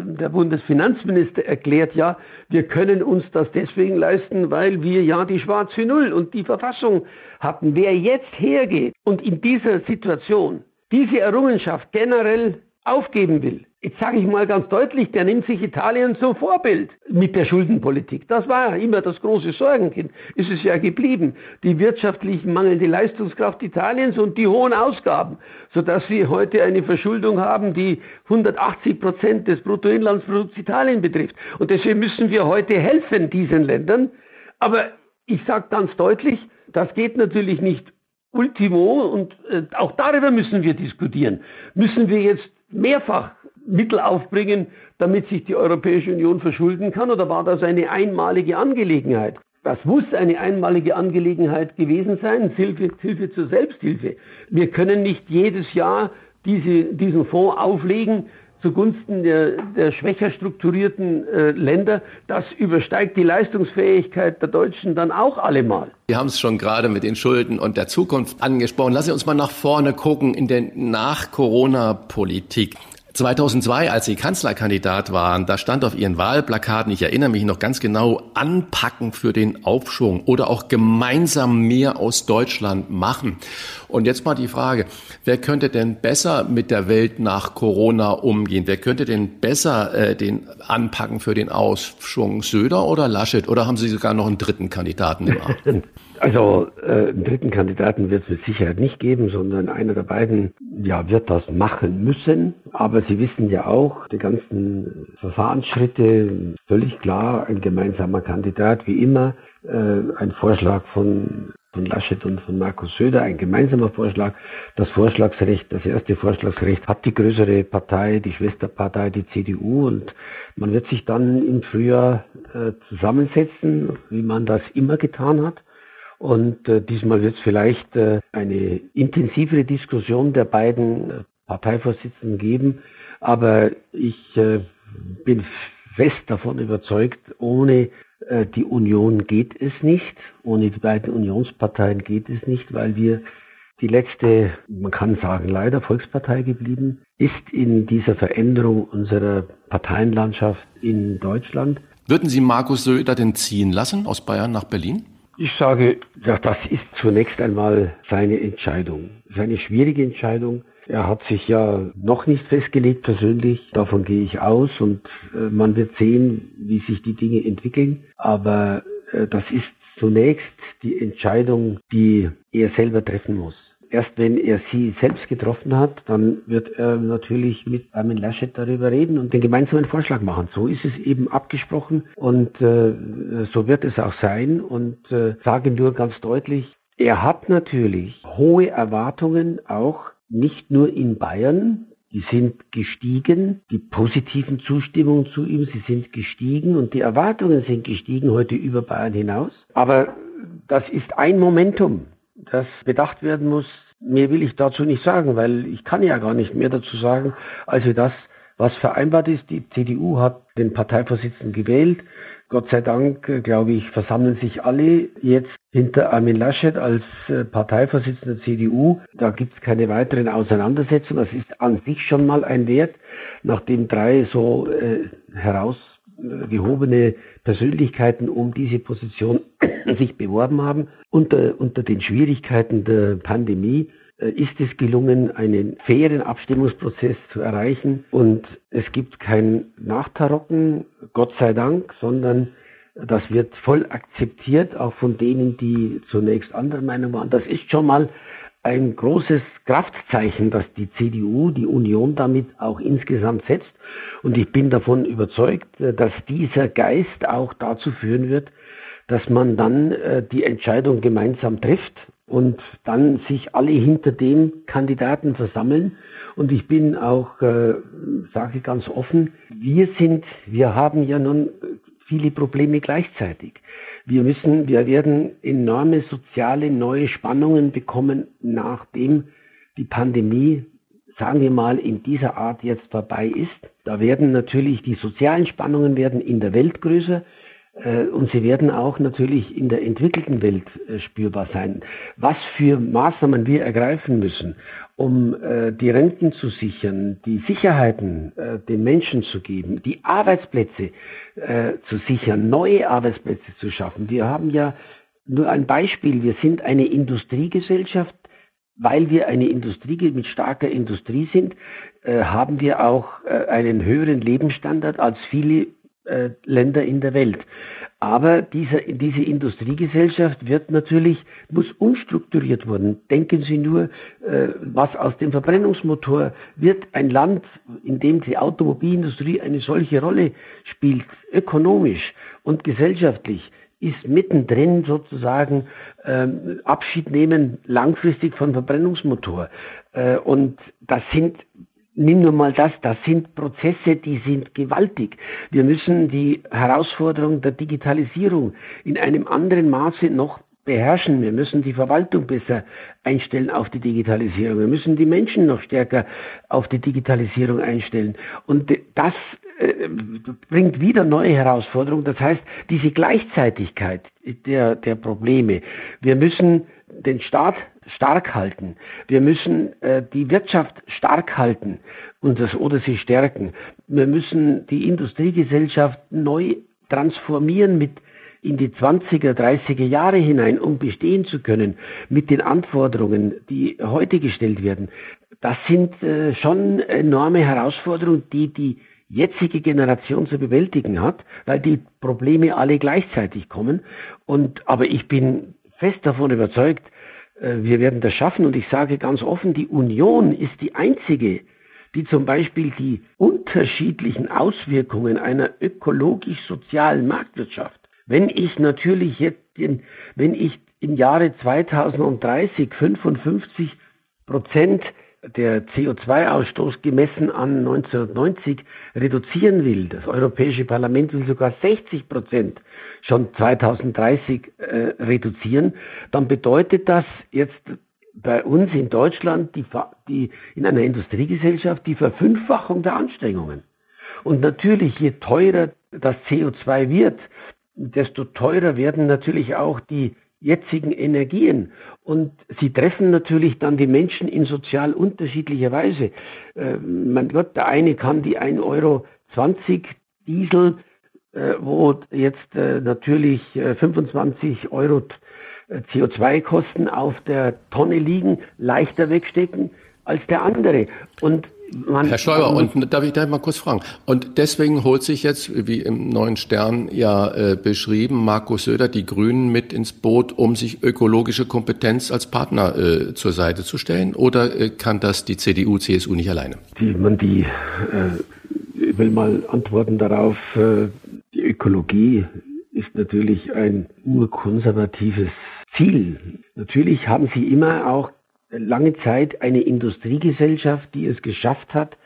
der Bundesfinanzminister erklärt ja, wir können uns das deswegen leisten, weil wir ja die schwarze Null und die Verfassung hatten. Wer jetzt hergeht und in dieser Situation diese Errungenschaft generell aufgeben will, jetzt sage ich mal ganz deutlich, der nimmt sich Italien zum Vorbild mit der Schuldenpolitik. Das war immer das große Sorgenkind. Ist es ja geblieben. Die wirtschaftlich mangelnde Leistungskraft Italiens und die hohen Ausgaben, sodass wir heute eine Verschuldung haben, die 180 Prozent des Bruttoinlandsprodukts Italien betrifft. Und deswegen müssen wir heute helfen diesen Ländern. Aber ich sage ganz deutlich, das geht natürlich nicht Ultimo und äh, auch darüber müssen wir diskutieren. Müssen wir jetzt mehrfach Mittel aufbringen, damit sich die Europäische Union verschulden kann? Oder war das eine einmalige Angelegenheit? Das muss eine einmalige Angelegenheit gewesen sein, Hilfe, Hilfe zur Selbsthilfe. Wir können nicht jedes Jahr diese, diesen Fonds auflegen zugunsten der, der schwächer strukturierten äh, Länder. Das übersteigt die Leistungsfähigkeit der Deutschen dann auch allemal. Wir haben es schon gerade mit den Schulden und der Zukunft angesprochen. Lassen Sie uns mal nach vorne gucken in der Nach-Corona-Politik. 2002, als Sie Kanzlerkandidat waren, da stand auf Ihren Wahlplakaten, ich erinnere mich noch ganz genau, anpacken für den Aufschwung oder auch gemeinsam mehr aus Deutschland machen. Und jetzt mal die Frage, wer könnte denn besser mit der Welt nach Corona umgehen? Wer könnte denn besser äh, den anpacken für den Aufschwung? Söder oder Laschet? Oder haben Sie sogar noch einen dritten Kandidaten im Arm? Also äh, einen dritten Kandidaten wird es mit Sicherheit nicht geben, sondern einer der beiden ja, wird das machen müssen. Aber Sie wissen ja auch, die ganzen Verfahrensschritte, völlig klar, ein gemeinsamer Kandidat, wie immer, äh, ein Vorschlag von von Laschet und von Markus Söder, ein gemeinsamer Vorschlag. Das Vorschlagsrecht, das erste Vorschlagsrecht hat die größere Partei, die Schwesterpartei, die CDU und man wird sich dann im Frühjahr äh, zusammensetzen, wie man das immer getan hat und äh, diesmal wird es vielleicht äh, eine intensivere Diskussion der beiden äh, Parteivorsitzenden geben. Aber ich äh, bin fest davon überzeugt, ohne äh, die Union geht es nicht. Ohne die beiden Unionsparteien geht es nicht, weil wir die letzte, man kann sagen, leider Volkspartei geblieben ist in dieser Veränderung unserer Parteienlandschaft in Deutschland. Würden Sie Markus Söder denn ziehen lassen aus Bayern nach Berlin? Ich sage, ja, das ist zunächst einmal seine Entscheidung. Seine schwierige Entscheidung. Er hat sich ja noch nicht festgelegt persönlich. Davon gehe ich aus und äh, man wird sehen, wie sich die Dinge entwickeln. Aber äh, das ist zunächst die Entscheidung, die er selber treffen muss. Erst wenn er sie selbst getroffen hat, dann wird er natürlich mit Armin Laschet darüber reden und den gemeinsamen Vorschlag machen. So ist es eben abgesprochen und äh, so wird es auch sein und äh, sage nur ganz deutlich, er hat natürlich hohe Erwartungen auch nicht nur in Bayern, die sind gestiegen, die positiven Zustimmungen zu ihm, sie sind gestiegen und die Erwartungen sind gestiegen heute über Bayern hinaus. Aber das ist ein Momentum, das bedacht werden muss. Mehr will ich dazu nicht sagen, weil ich kann ja gar nicht mehr dazu sagen, als das, was vereinbart ist. Die CDU hat den Parteivorsitzenden gewählt. Gott sei Dank, äh, glaube ich, versammeln sich alle jetzt hinter Armin Laschet als äh, Parteivorsitzender der CDU. Da gibt es keine weiteren Auseinandersetzungen. Das ist an sich schon mal ein Wert, nachdem drei so äh, herausgehobene Persönlichkeiten um diese Position sich beworben haben. Unter, unter den Schwierigkeiten der Pandemie äh, ist es gelungen, einen fairen Abstimmungsprozess zu erreichen. Und es gibt kein Nachtarocken, Gott sei Dank, sondern das wird voll akzeptiert, auch von denen, die zunächst anderer Meinung waren. Das ist schon mal ein großes Kraftzeichen, das die CDU, die Union damit auch insgesamt setzt. Und ich bin davon überzeugt, dass dieser Geist auch dazu führen wird, dass man dann äh, die Entscheidung gemeinsam trifft und dann sich alle hinter dem Kandidaten versammeln. Und ich bin auch, äh, sage ganz offen, wir sind, wir haben ja nun viele Probleme gleichzeitig. Wir müssen, wir werden enorme soziale neue Spannungen bekommen, nachdem die Pandemie, sagen wir mal, in dieser Art jetzt vorbei ist. Da werden natürlich die sozialen Spannungen werden in der Welt größer. Äh, und sie werden auch natürlich in der entwickelten Welt äh, spürbar sein. Was für Maßnahmen wir ergreifen müssen, um äh, die Renten zu sichern, die Sicherheiten den Menschen zu geben, die Arbeitsplätze zu sichern, neue Arbeitsplätze zu schaffen. Wir haben ja nur ein Beispiel. Wir sind eine Industriegesellschaft. Weil wir eine Industrie mit starker Industrie sind, haben wir auch einen höheren Lebensstandard als viele äh, Länder in der Welt. Aber diese, diese Industriegesellschaft wird natürlich, muss umstrukturiert werden. Denken Sie nur, äh, was aus dem Verbrennungsmotor wird ein Land, in dem die Automobilindustrie eine solche Rolle spielt, ökonomisch und gesellschaftlich, ist mittendrin sozusagen ähm, Abschied nehmen langfristig von Verbrennungsmotor. Äh, und das sind nimm nur mal das, das sind Prozesse, die sind gewaltig. Wir müssen die Herausforderung der Digitalisierung in einem anderen Maße noch beherrschen. Wir müssen die Verwaltung besser einstellen auf die Digitalisierung. Wir müssen die Menschen noch stärker auf die Digitalisierung einstellen. Und das äh, bringt wieder neue Herausforderungen. Das heißt, diese Gleichzeitigkeit der, der Probleme. Wir müssen den Staat stark halten. Wir müssen äh, die Wirtschaft stark halten und das, oder sie stärken. Wir müssen die Industriegesellschaft neu transformieren mit in die 20er, 30er Jahre hinein, um bestehen zu können mit den Anforderungen, die heute gestellt werden. Das sind äh, schon enorme Herausforderungen, die die jetzige Generation zu bewältigen hat, weil die Probleme alle gleichzeitig kommen. Und, aber ich bin fest davon überzeugt, wir werden das schaffen. Und ich sage ganz offen, die Union ist die einzige, die zum Beispiel die unterschiedlichen Auswirkungen einer ökologisch-sozialen Marktwirtschaft, wenn ich natürlich jetzt, in, wenn ich im Jahre 2030 55 Prozent der CO2-Ausstoß gemessen an 1990 reduzieren will, das Europäische Parlament will sogar 60 Prozent schon 2030 äh, reduzieren, dann bedeutet das jetzt bei uns in Deutschland die, die, in einer Industriegesellschaft die Verfünffachung der Anstrengungen. Und natürlich, je teurer das CO2 wird, desto teurer werden natürlich auch die jetzigen Energien. Und sie treffen natürlich dann die Menschen in sozial unterschiedlicher Weise. Äh, mein Gott, der eine kann die 1,20 Euro Diesel, äh, wo jetzt äh, natürlich äh, 25 Euro äh, CO2-Kosten auf der Tonne liegen, leichter wegstecken als der andere. Und man, Herr Schäuber, und darf ich da mal kurz fragen? Und deswegen holt sich jetzt, wie im neuen Stern ja äh, beschrieben, Markus Söder die Grünen mit ins Boot, um sich ökologische Kompetenz als Partner äh, zur Seite zu stellen? Oder äh, kann das die CDU, CSU nicht alleine? Die, man die, äh, ich will mal antworten darauf, äh, die Ökologie ist natürlich ein urkonservatives Ziel. Natürlich haben sie immer auch lange Zeit eine Industriegesellschaft, die es geschafft hat,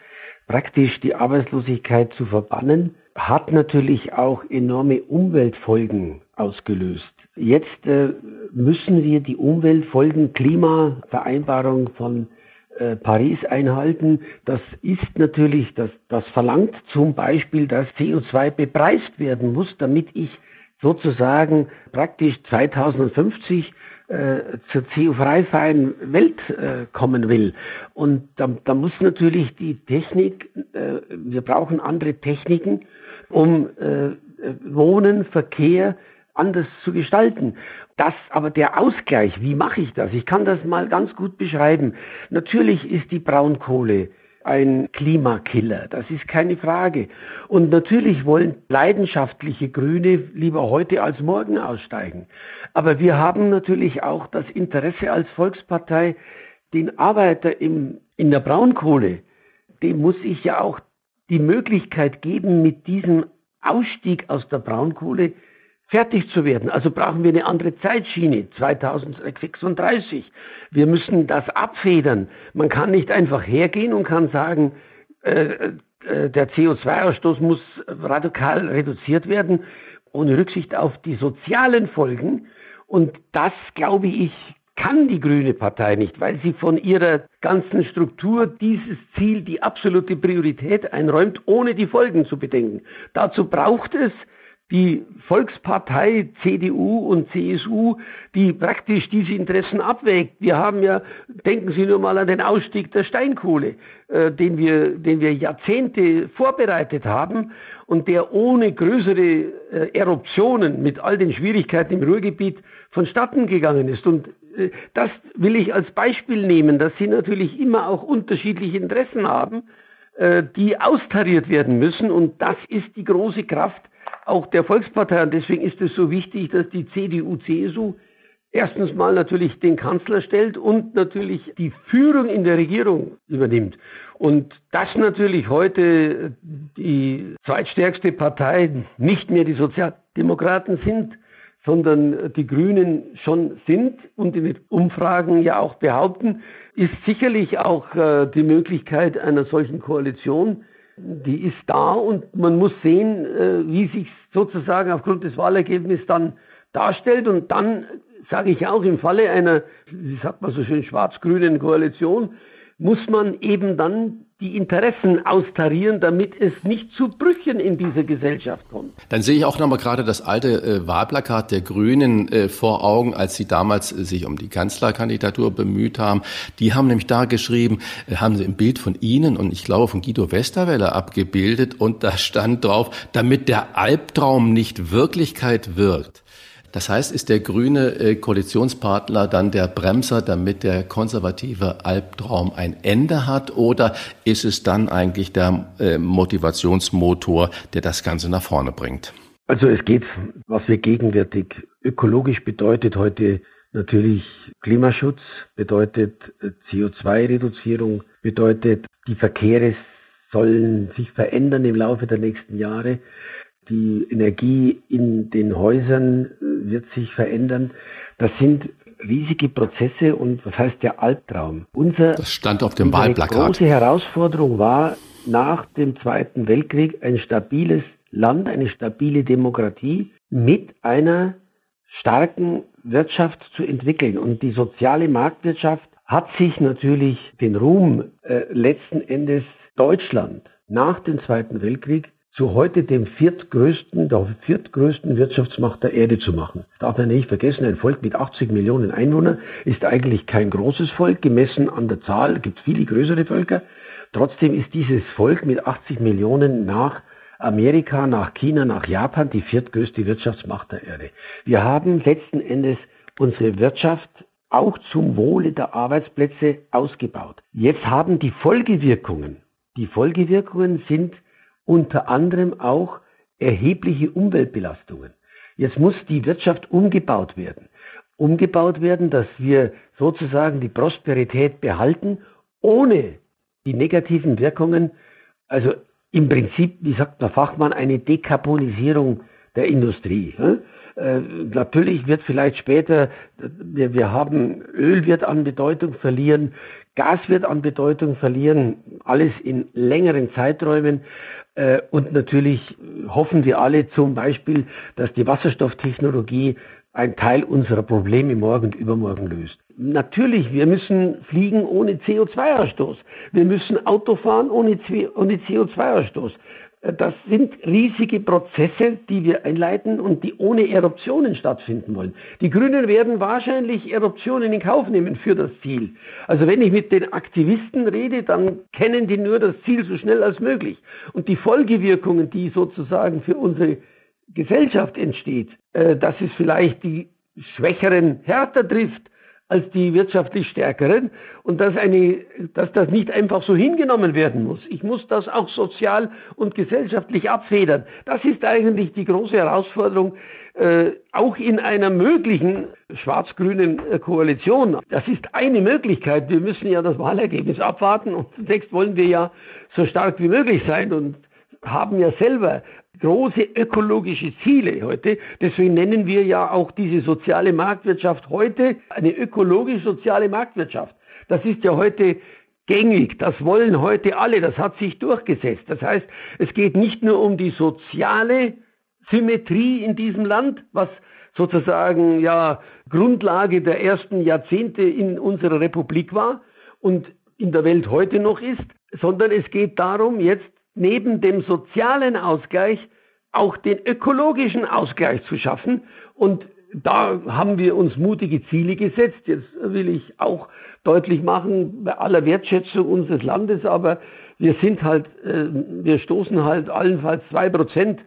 praktisch die Arbeitslosigkeit zu verbannen, hat natürlich auch enorme Umweltfolgen ausgelöst. Jetzt äh, müssen wir die Umweltfolgen Klimavereinbarung von äh, Paris einhalten. Das ist natürlich, das, das verlangt zum Beispiel, dass CO2 bepreist werden muss, damit ich sozusagen praktisch 2050 äh, zur CO-freien Welt äh, kommen will. Und da, da muss natürlich die Technik, äh, wir brauchen andere Techniken, um äh, Wohnen, Verkehr anders zu gestalten. Das aber der Ausgleich, wie mache ich das? Ich kann das mal ganz gut beschreiben. Natürlich ist die Braunkohle ein Klimakiller, das ist keine Frage. Und natürlich wollen leidenschaftliche Grüne lieber heute als morgen aussteigen. Aber wir haben natürlich auch das Interesse als Volkspartei, den Arbeiter im, in der Braunkohle, dem muss ich ja auch die Möglichkeit geben, mit diesem Ausstieg aus der Braunkohle fertig zu werden. Also brauchen wir eine andere Zeitschiene, 2036. Wir müssen das abfedern. Man kann nicht einfach hergehen und kann sagen, äh, äh, der CO2-Ausstoß muss radikal reduziert werden, ohne Rücksicht auf die sozialen Folgen. Und das, glaube ich, kann die Grüne Partei nicht, weil sie von ihrer ganzen Struktur dieses Ziel, die absolute Priorität einräumt, ohne die Folgen zu bedenken. Dazu braucht es die Volkspartei CDU und CSU, die praktisch diese Interessen abwägt. Wir haben ja, denken Sie nur mal an den Ausstieg der Steinkohle, äh, den, wir, den wir Jahrzehnte vorbereitet haben und der ohne größere äh, Eruptionen mit all den Schwierigkeiten im Ruhrgebiet vonstatten gegangen ist. Und äh, das will ich als Beispiel nehmen, dass Sie natürlich immer auch unterschiedliche Interessen haben, äh, die austariert werden müssen. Und das ist die große Kraft, auch der Volkspartei. Und deswegen ist es so wichtig, dass die CDU, CSU erstens mal natürlich den Kanzler stellt und natürlich die Führung in der Regierung übernimmt. Und dass natürlich heute die zweitstärkste Partei nicht mehr die Sozialdemokraten sind, sondern die Grünen schon sind und in den Umfragen ja auch behaupten, ist sicherlich auch äh, die Möglichkeit einer solchen Koalition die ist da und man muss sehen, äh, wie sich sozusagen aufgrund des Wahlergebnisses dann darstellt. Und dann sage ich auch im Falle einer, wie sagt man so schön, schwarz-grünen Koalition, muss man eben dann die Interessen austarieren, damit es nicht zu Brüchen in dieser Gesellschaft kommt. Dann sehe ich auch nochmal gerade das alte äh, Wahlplakat der Grünen äh, vor Augen, als sie damals äh, sich um die Kanzlerkandidatur bemüht haben. Die haben nämlich da geschrieben, äh, haben sie ein Bild von Ihnen und ich glaube von Guido Westerwelle abgebildet und da stand drauf, damit der Albtraum nicht Wirklichkeit wirkt. Das heißt, ist der grüne äh, Koalitionspartner dann der Bremser, damit der konservative Albtraum ein Ende hat? Oder ist es dann eigentlich der äh, Motivationsmotor, der das Ganze nach vorne bringt? Also es geht, was wir gegenwärtig ökologisch bedeutet heute natürlich Klimaschutz, bedeutet äh, CO2-Reduzierung, bedeutet die Verkehre sollen sich verändern im Laufe der nächsten Jahre. Die Energie in den Häusern äh, wird sich verändern. Das sind riesige Prozesse und was heißt der Albtraum? Unser, das stand auf dem Wahlplakat. Die große Herausforderung war nach dem Zweiten Weltkrieg ein stabiles Land, eine stabile Demokratie mit einer starken Wirtschaft zu entwickeln. Und die soziale Marktwirtschaft hat sich natürlich den Ruhm äh, letzten Endes Deutschland nach dem Zweiten Weltkrieg zu heute dem viertgrößten, der viertgrößten Wirtschaftsmacht der Erde zu machen. Darf man nicht vergessen, ein Volk mit 80 Millionen Einwohnern ist eigentlich kein großes Volk, gemessen an der Zahl, gibt viele größere Völker. Trotzdem ist dieses Volk mit 80 Millionen nach Amerika, nach China, nach Japan die viertgrößte Wirtschaftsmacht der Erde. Wir haben letzten Endes unsere Wirtschaft auch zum Wohle der Arbeitsplätze ausgebaut. Jetzt haben die Folgewirkungen, die Folgewirkungen sind unter anderem auch erhebliche Umweltbelastungen. Jetzt muss die Wirtschaft umgebaut werden. Umgebaut werden, dass wir sozusagen die Prosperität behalten, ohne die negativen Wirkungen, also im Prinzip, wie sagt der Fachmann, eine Dekarbonisierung der Industrie. Äh, natürlich wird vielleicht später, wir, wir haben, Öl wird an Bedeutung verlieren, Gas wird an Bedeutung verlieren, alles in längeren Zeiträumen. Äh, und natürlich hoffen wir alle zum Beispiel, dass die Wasserstofftechnologie ein Teil unserer Probleme morgen und übermorgen löst. Natürlich, wir müssen fliegen ohne CO2-Ausstoß. Wir müssen Auto fahren ohne CO2-Ausstoß. Das sind riesige Prozesse, die wir einleiten und die ohne Eruptionen stattfinden wollen. Die Grünen werden wahrscheinlich Eruptionen in Kauf nehmen für das Ziel. Also wenn ich mit den Aktivisten rede, dann kennen die nur das Ziel so schnell als möglich. Und die Folgewirkungen, die sozusagen für unsere Gesellschaft entsteht, äh, dass es vielleicht die Schwächeren härter trifft, als die wirtschaftlich Stärkeren und dass, eine, dass das nicht einfach so hingenommen werden muss. Ich muss das auch sozial und gesellschaftlich abfedern. Das ist eigentlich die große Herausforderung, äh, auch in einer möglichen schwarz-grünen äh, Koalition. Das ist eine Möglichkeit. Wir müssen ja das Wahlergebnis abwarten und zunächst wollen wir ja so stark wie möglich sein und haben ja selber große ökologische Ziele heute. Deswegen nennen wir ja auch diese soziale Marktwirtschaft heute eine ökologisch-soziale Marktwirtschaft. Das ist ja heute gängig. Das wollen heute alle. Das hat sich durchgesetzt. Das heißt, es geht nicht nur um die soziale Symmetrie in diesem Land, was sozusagen ja Grundlage der ersten Jahrzehnte in unserer Republik war und in der Welt heute noch ist, sondern es geht darum, jetzt neben dem sozialen Ausgleich auch den ökologischen Ausgleich zu schaffen. Und da haben wir uns mutige Ziele gesetzt. Jetzt will ich auch deutlich machen, bei aller Wertschätzung unseres Landes, aber wir sind halt, äh, wir stoßen halt allenfalls zwei Prozent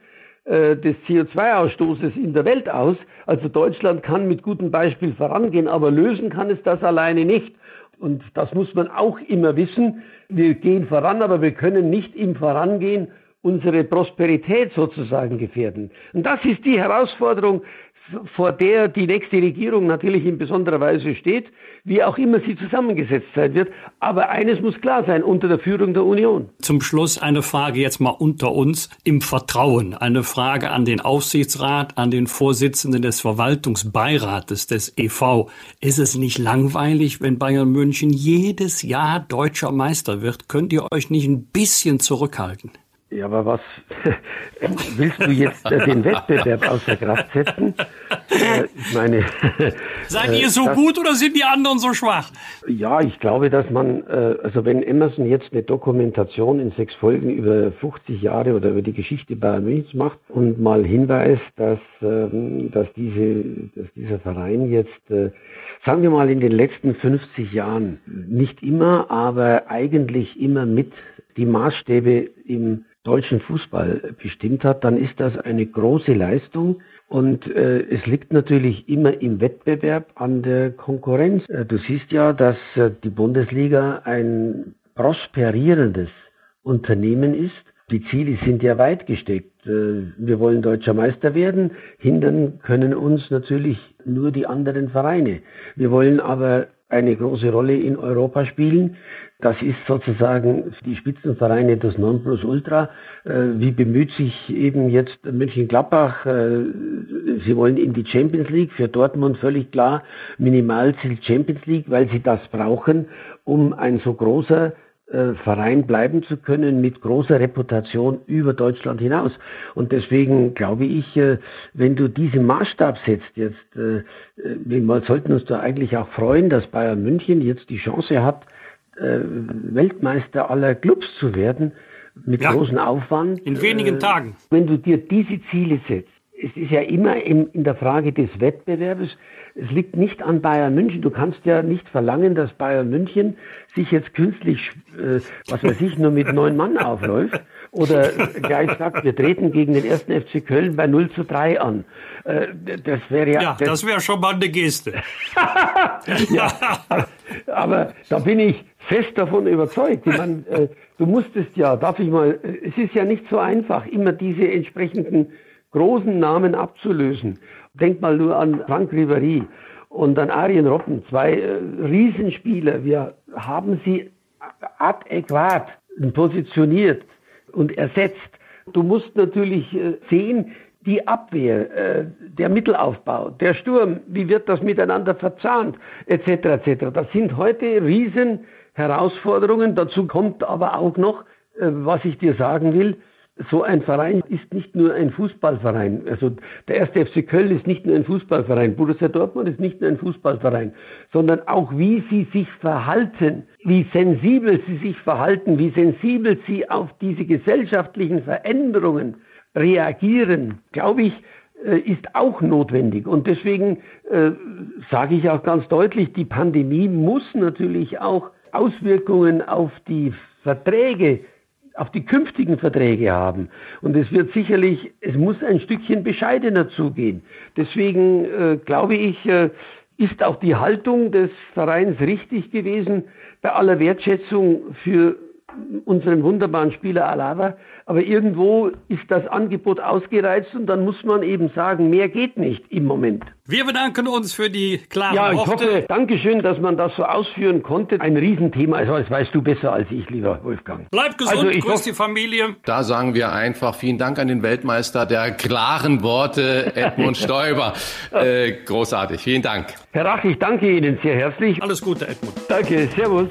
äh, des CO2-Ausstoßes in der Welt aus. Also Deutschland kann mit gutem Beispiel vorangehen, aber lösen kann es das alleine nicht. Und das muss man auch immer wissen. Wir gehen voran, aber wir können nicht im Vorangehen unsere Prosperität sozusagen gefährden. Und das ist die Herausforderung, vor der die nächste Regierung natürlich in besonderer Weise steht, wie auch immer sie zusammengesetzt sein wird. Aber eines muss klar sein, unter der Führung der Union. Zum Schluss eine Frage jetzt mal unter uns im Vertrauen. Eine Frage an den Aufsichtsrat, an den Vorsitzenden des Verwaltungsbeirates des EV. Ist es nicht langweilig, wenn Bayern München jedes Jahr deutscher Meister wird? Könnt ihr euch nicht ein bisschen zurückhalten? Ja, aber was willst du jetzt äh, den Wettbewerb außer Kraft setzen? Äh, ich meine, seid ihr so das, gut oder sind die anderen so schwach? Ja, ich glaube, dass man, äh, also wenn Emerson jetzt eine Dokumentation in sechs Folgen über 50 Jahre oder über die Geschichte Bayern Münchens macht und mal hinweist, dass, ähm, dass, diese, dass dieser Verein jetzt, äh, sagen wir mal in den letzten 50 Jahren, nicht immer, aber eigentlich immer mit die Maßstäbe im deutschen Fußball bestimmt hat, dann ist das eine große Leistung. Und äh, es liegt natürlich immer im Wettbewerb an der Konkurrenz. Äh, du siehst ja, dass äh, die Bundesliga ein prosperierendes Unternehmen ist. Die Ziele sind ja weit gesteckt. Äh, wir wollen deutscher Meister werden. Hindern können uns natürlich nur die anderen Vereine. Wir wollen aber eine große Rolle in Europa spielen. Das ist sozusagen die Spitzenvereine das Nonplusultra. Äh, wie bemüht sich eben jetzt Mönchengladbach? Äh, sie wollen in die Champions League. Für Dortmund völlig klar Minimalziel Champions League, weil sie das brauchen, um ein so großer äh, Verein bleiben zu können mit großer Reputation über Deutschland hinaus. Und deswegen glaube ich, wenn du diesen Maßstab setzt jetzt, wir sollten uns da eigentlich auch freuen, dass Bayern München jetzt die Chance hat, äh, Weltmeister aller Clubs zu werden, mit ja, großem Aufwand. In wenigen äh, Tagen. Wenn du dir diese Ziele setzt, es ist ja immer in, in der Frage des Wettbewerbs, es liegt nicht an Bayern München. Du kannst ja nicht verlangen, dass Bayern München sich jetzt künstlich, äh, was weiß ich, nur mit neun Mann aufläuft oder gleich sagt, wir treten gegen den ersten FC Köln bei 0 zu 3 an. Äh, das wäre ja. Ja, das, das wäre schon mal eine Geste. ja, aber da bin ich fest davon überzeugt. Ich meine, äh, du musstest ja, darf ich mal, äh, es ist ja nicht so einfach, immer diese entsprechenden großen Namen abzulösen. Denk mal nur an Frank Ribéry und an Arjen Robben, zwei äh, Riesenspieler. Wir haben sie adäquat positioniert und ersetzt. Du musst natürlich äh, sehen, die Abwehr, äh, der Mittelaufbau, der Sturm, wie wird das miteinander verzahnt, etc. etc. Das sind heute riesen Herausforderungen. Dazu kommt aber auch noch, äh, was ich dir sagen will, so ein Verein ist nicht nur ein Fußballverein. Also der erste FC Köln ist nicht nur ein Fußballverein. Borussia Dortmund ist nicht nur ein Fußballverein, sondern auch wie sie sich verhalten, wie sensibel sie sich verhalten, wie sensibel sie auf diese gesellschaftlichen Veränderungen reagieren, glaube ich, äh, ist auch notwendig. Und deswegen äh, sage ich auch ganz deutlich, die Pandemie muss natürlich auch Auswirkungen auf die Verträge auf die künftigen Verträge haben. Und es wird sicherlich, es muss ein Stückchen bescheidener zugehen. Deswegen äh, glaube ich, äh, ist auch die Haltung des Vereins richtig gewesen, bei aller Wertschätzung für unseren wunderbaren Spieler Alava. Aber irgendwo ist das Angebot ausgereizt und dann muss man eben sagen, mehr geht nicht im Moment. Wir bedanken uns für die klaren Ja, ich Worte. hoffe, Dankeschön, dass man das so ausführen konnte. Ein Riesenthema, also das weißt du besser als ich, lieber Wolfgang. Bleib gesund, Also ich grüß hoffe- die Familie. Da sagen wir einfach vielen Dank an den Weltmeister der klaren Worte, Edmund Stoiber. Äh, großartig, vielen Dank. Herr Rach, ich danke Ihnen sehr herzlich. Alles Gute, Edmund. Danke, Servus.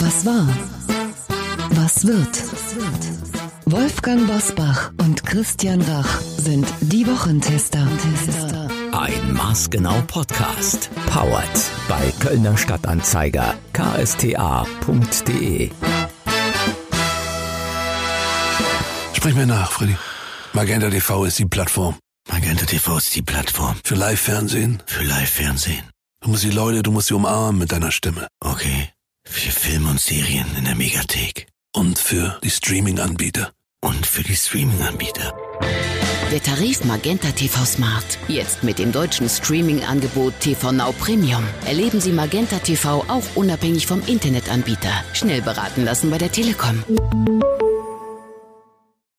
Was war? Was wird? Wolfgang Bosbach und Christian Rach sind die Wochentester. Ein maßgenau Podcast. Powered bei Kölner Stadtanzeiger ksta.de. Sprich mir nach, Freddy. Magenta TV ist die Plattform. Magenta TV ist die Plattform Für Live-Fernsehen. für Live-Fernsehen. Du musst die Leute, du musst sie umarmen mit deiner Stimme. Okay. Für Filme und Serien in der Megathek. Und für die Streaming-Anbieter. Und für die Streaming-Anbieter. Der Tarif Magenta TV Smart. Jetzt mit dem deutschen Streaming-Angebot TV Now Premium. Erleben Sie Magenta TV auch unabhängig vom Internetanbieter. Schnell beraten lassen bei der Telekom.